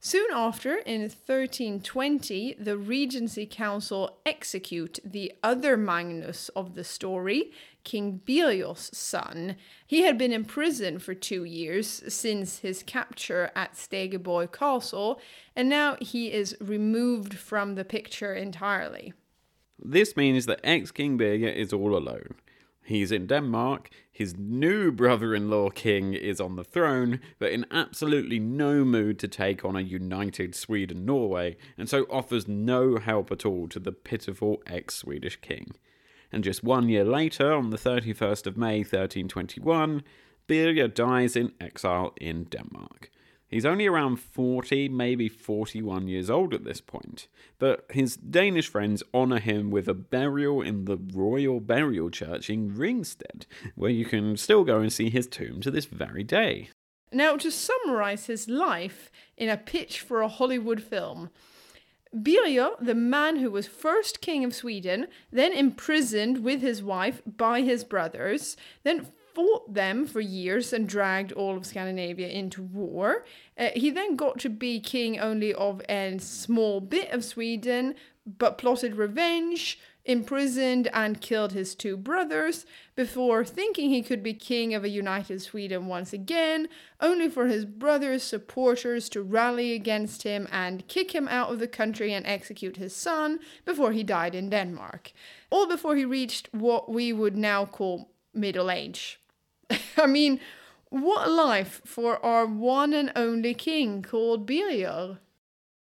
Soon after, in 1320, the Regency Council execute the other Magnus of the story, King Birger's son. He had been in prison for two years since his capture at Stegeborg Castle, and now he is removed from the picture entirely. This means that ex King Birger is all alone. He's in Denmark, his new brother in law king is on the throne, but in absolutely no mood to take on a united Sweden Norway, and so offers no help at all to the pitiful ex Swedish king. And just one year later, on the 31st of May 1321, Birger dies in exile in Denmark. He's only around 40, maybe 41 years old at this point, but his Danish friends honour him with a burial in the Royal Burial Church in Ringsted, where you can still go and see his tomb to this very day. Now, to summarise his life in a pitch for a Hollywood film, Birger, the man who was first king of Sweden, then imprisoned with his wife by his brothers, then fought them for years and dragged all of Scandinavia into war. Uh, he then got to be king only of a small bit of Sweden, but plotted revenge, imprisoned and killed his two brothers before thinking he could be king of a united Sweden once again, only for his brother's supporters to rally against him and kick him out of the country and execute his son before he died in Denmark. All before he reached what we would now call middle age. I mean, what a life for our one and only king called Birger.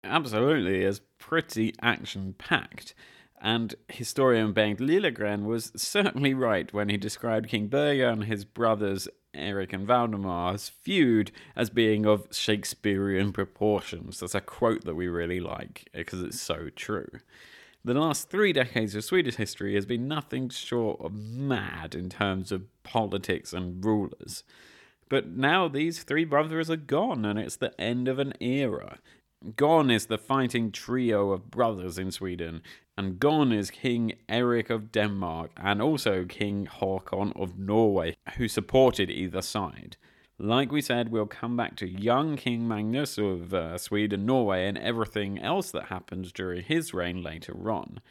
Absolutely, is pretty action packed. And historian Bengt Liljegren was certainly right when he described King Birger and his brothers Eric and Valdemar's feud as being of Shakespearean proportions. That's a quote that we really like because it's so true. The last three decades of Swedish history has been nothing short of mad in terms of politics and rulers. But now these three brothers are gone, and it's the end of an era. Gone is the fighting trio of brothers in Sweden, and gone is King Eric of Denmark and also King Håkon of Norway, who supported either side. Like we said, we'll come back to young King Magnus of uh, Sweden, Norway, and everything else that happened during his reign later on.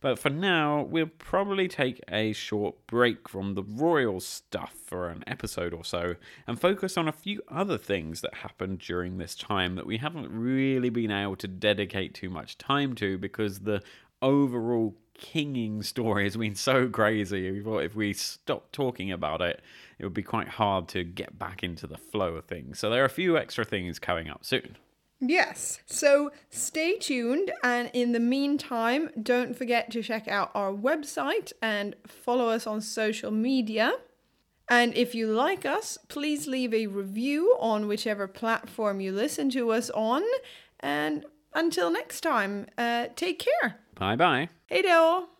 But for now, we'll probably take a short break from the royal stuff for an episode or so and focus on a few other things that happened during this time that we haven't really been able to dedicate too much time to because the overall kinging story has been so crazy. We thought if we stopped talking about it, it would be quite hard to get back into the flow of things. So there are a few extra things coming up soon. Yes, so stay tuned, and in the meantime, don't forget to check out our website and follow us on social media. And if you like us, please leave a review on whichever platform you listen to us on. And until next time, uh, take care. Bye bye. Hey, då!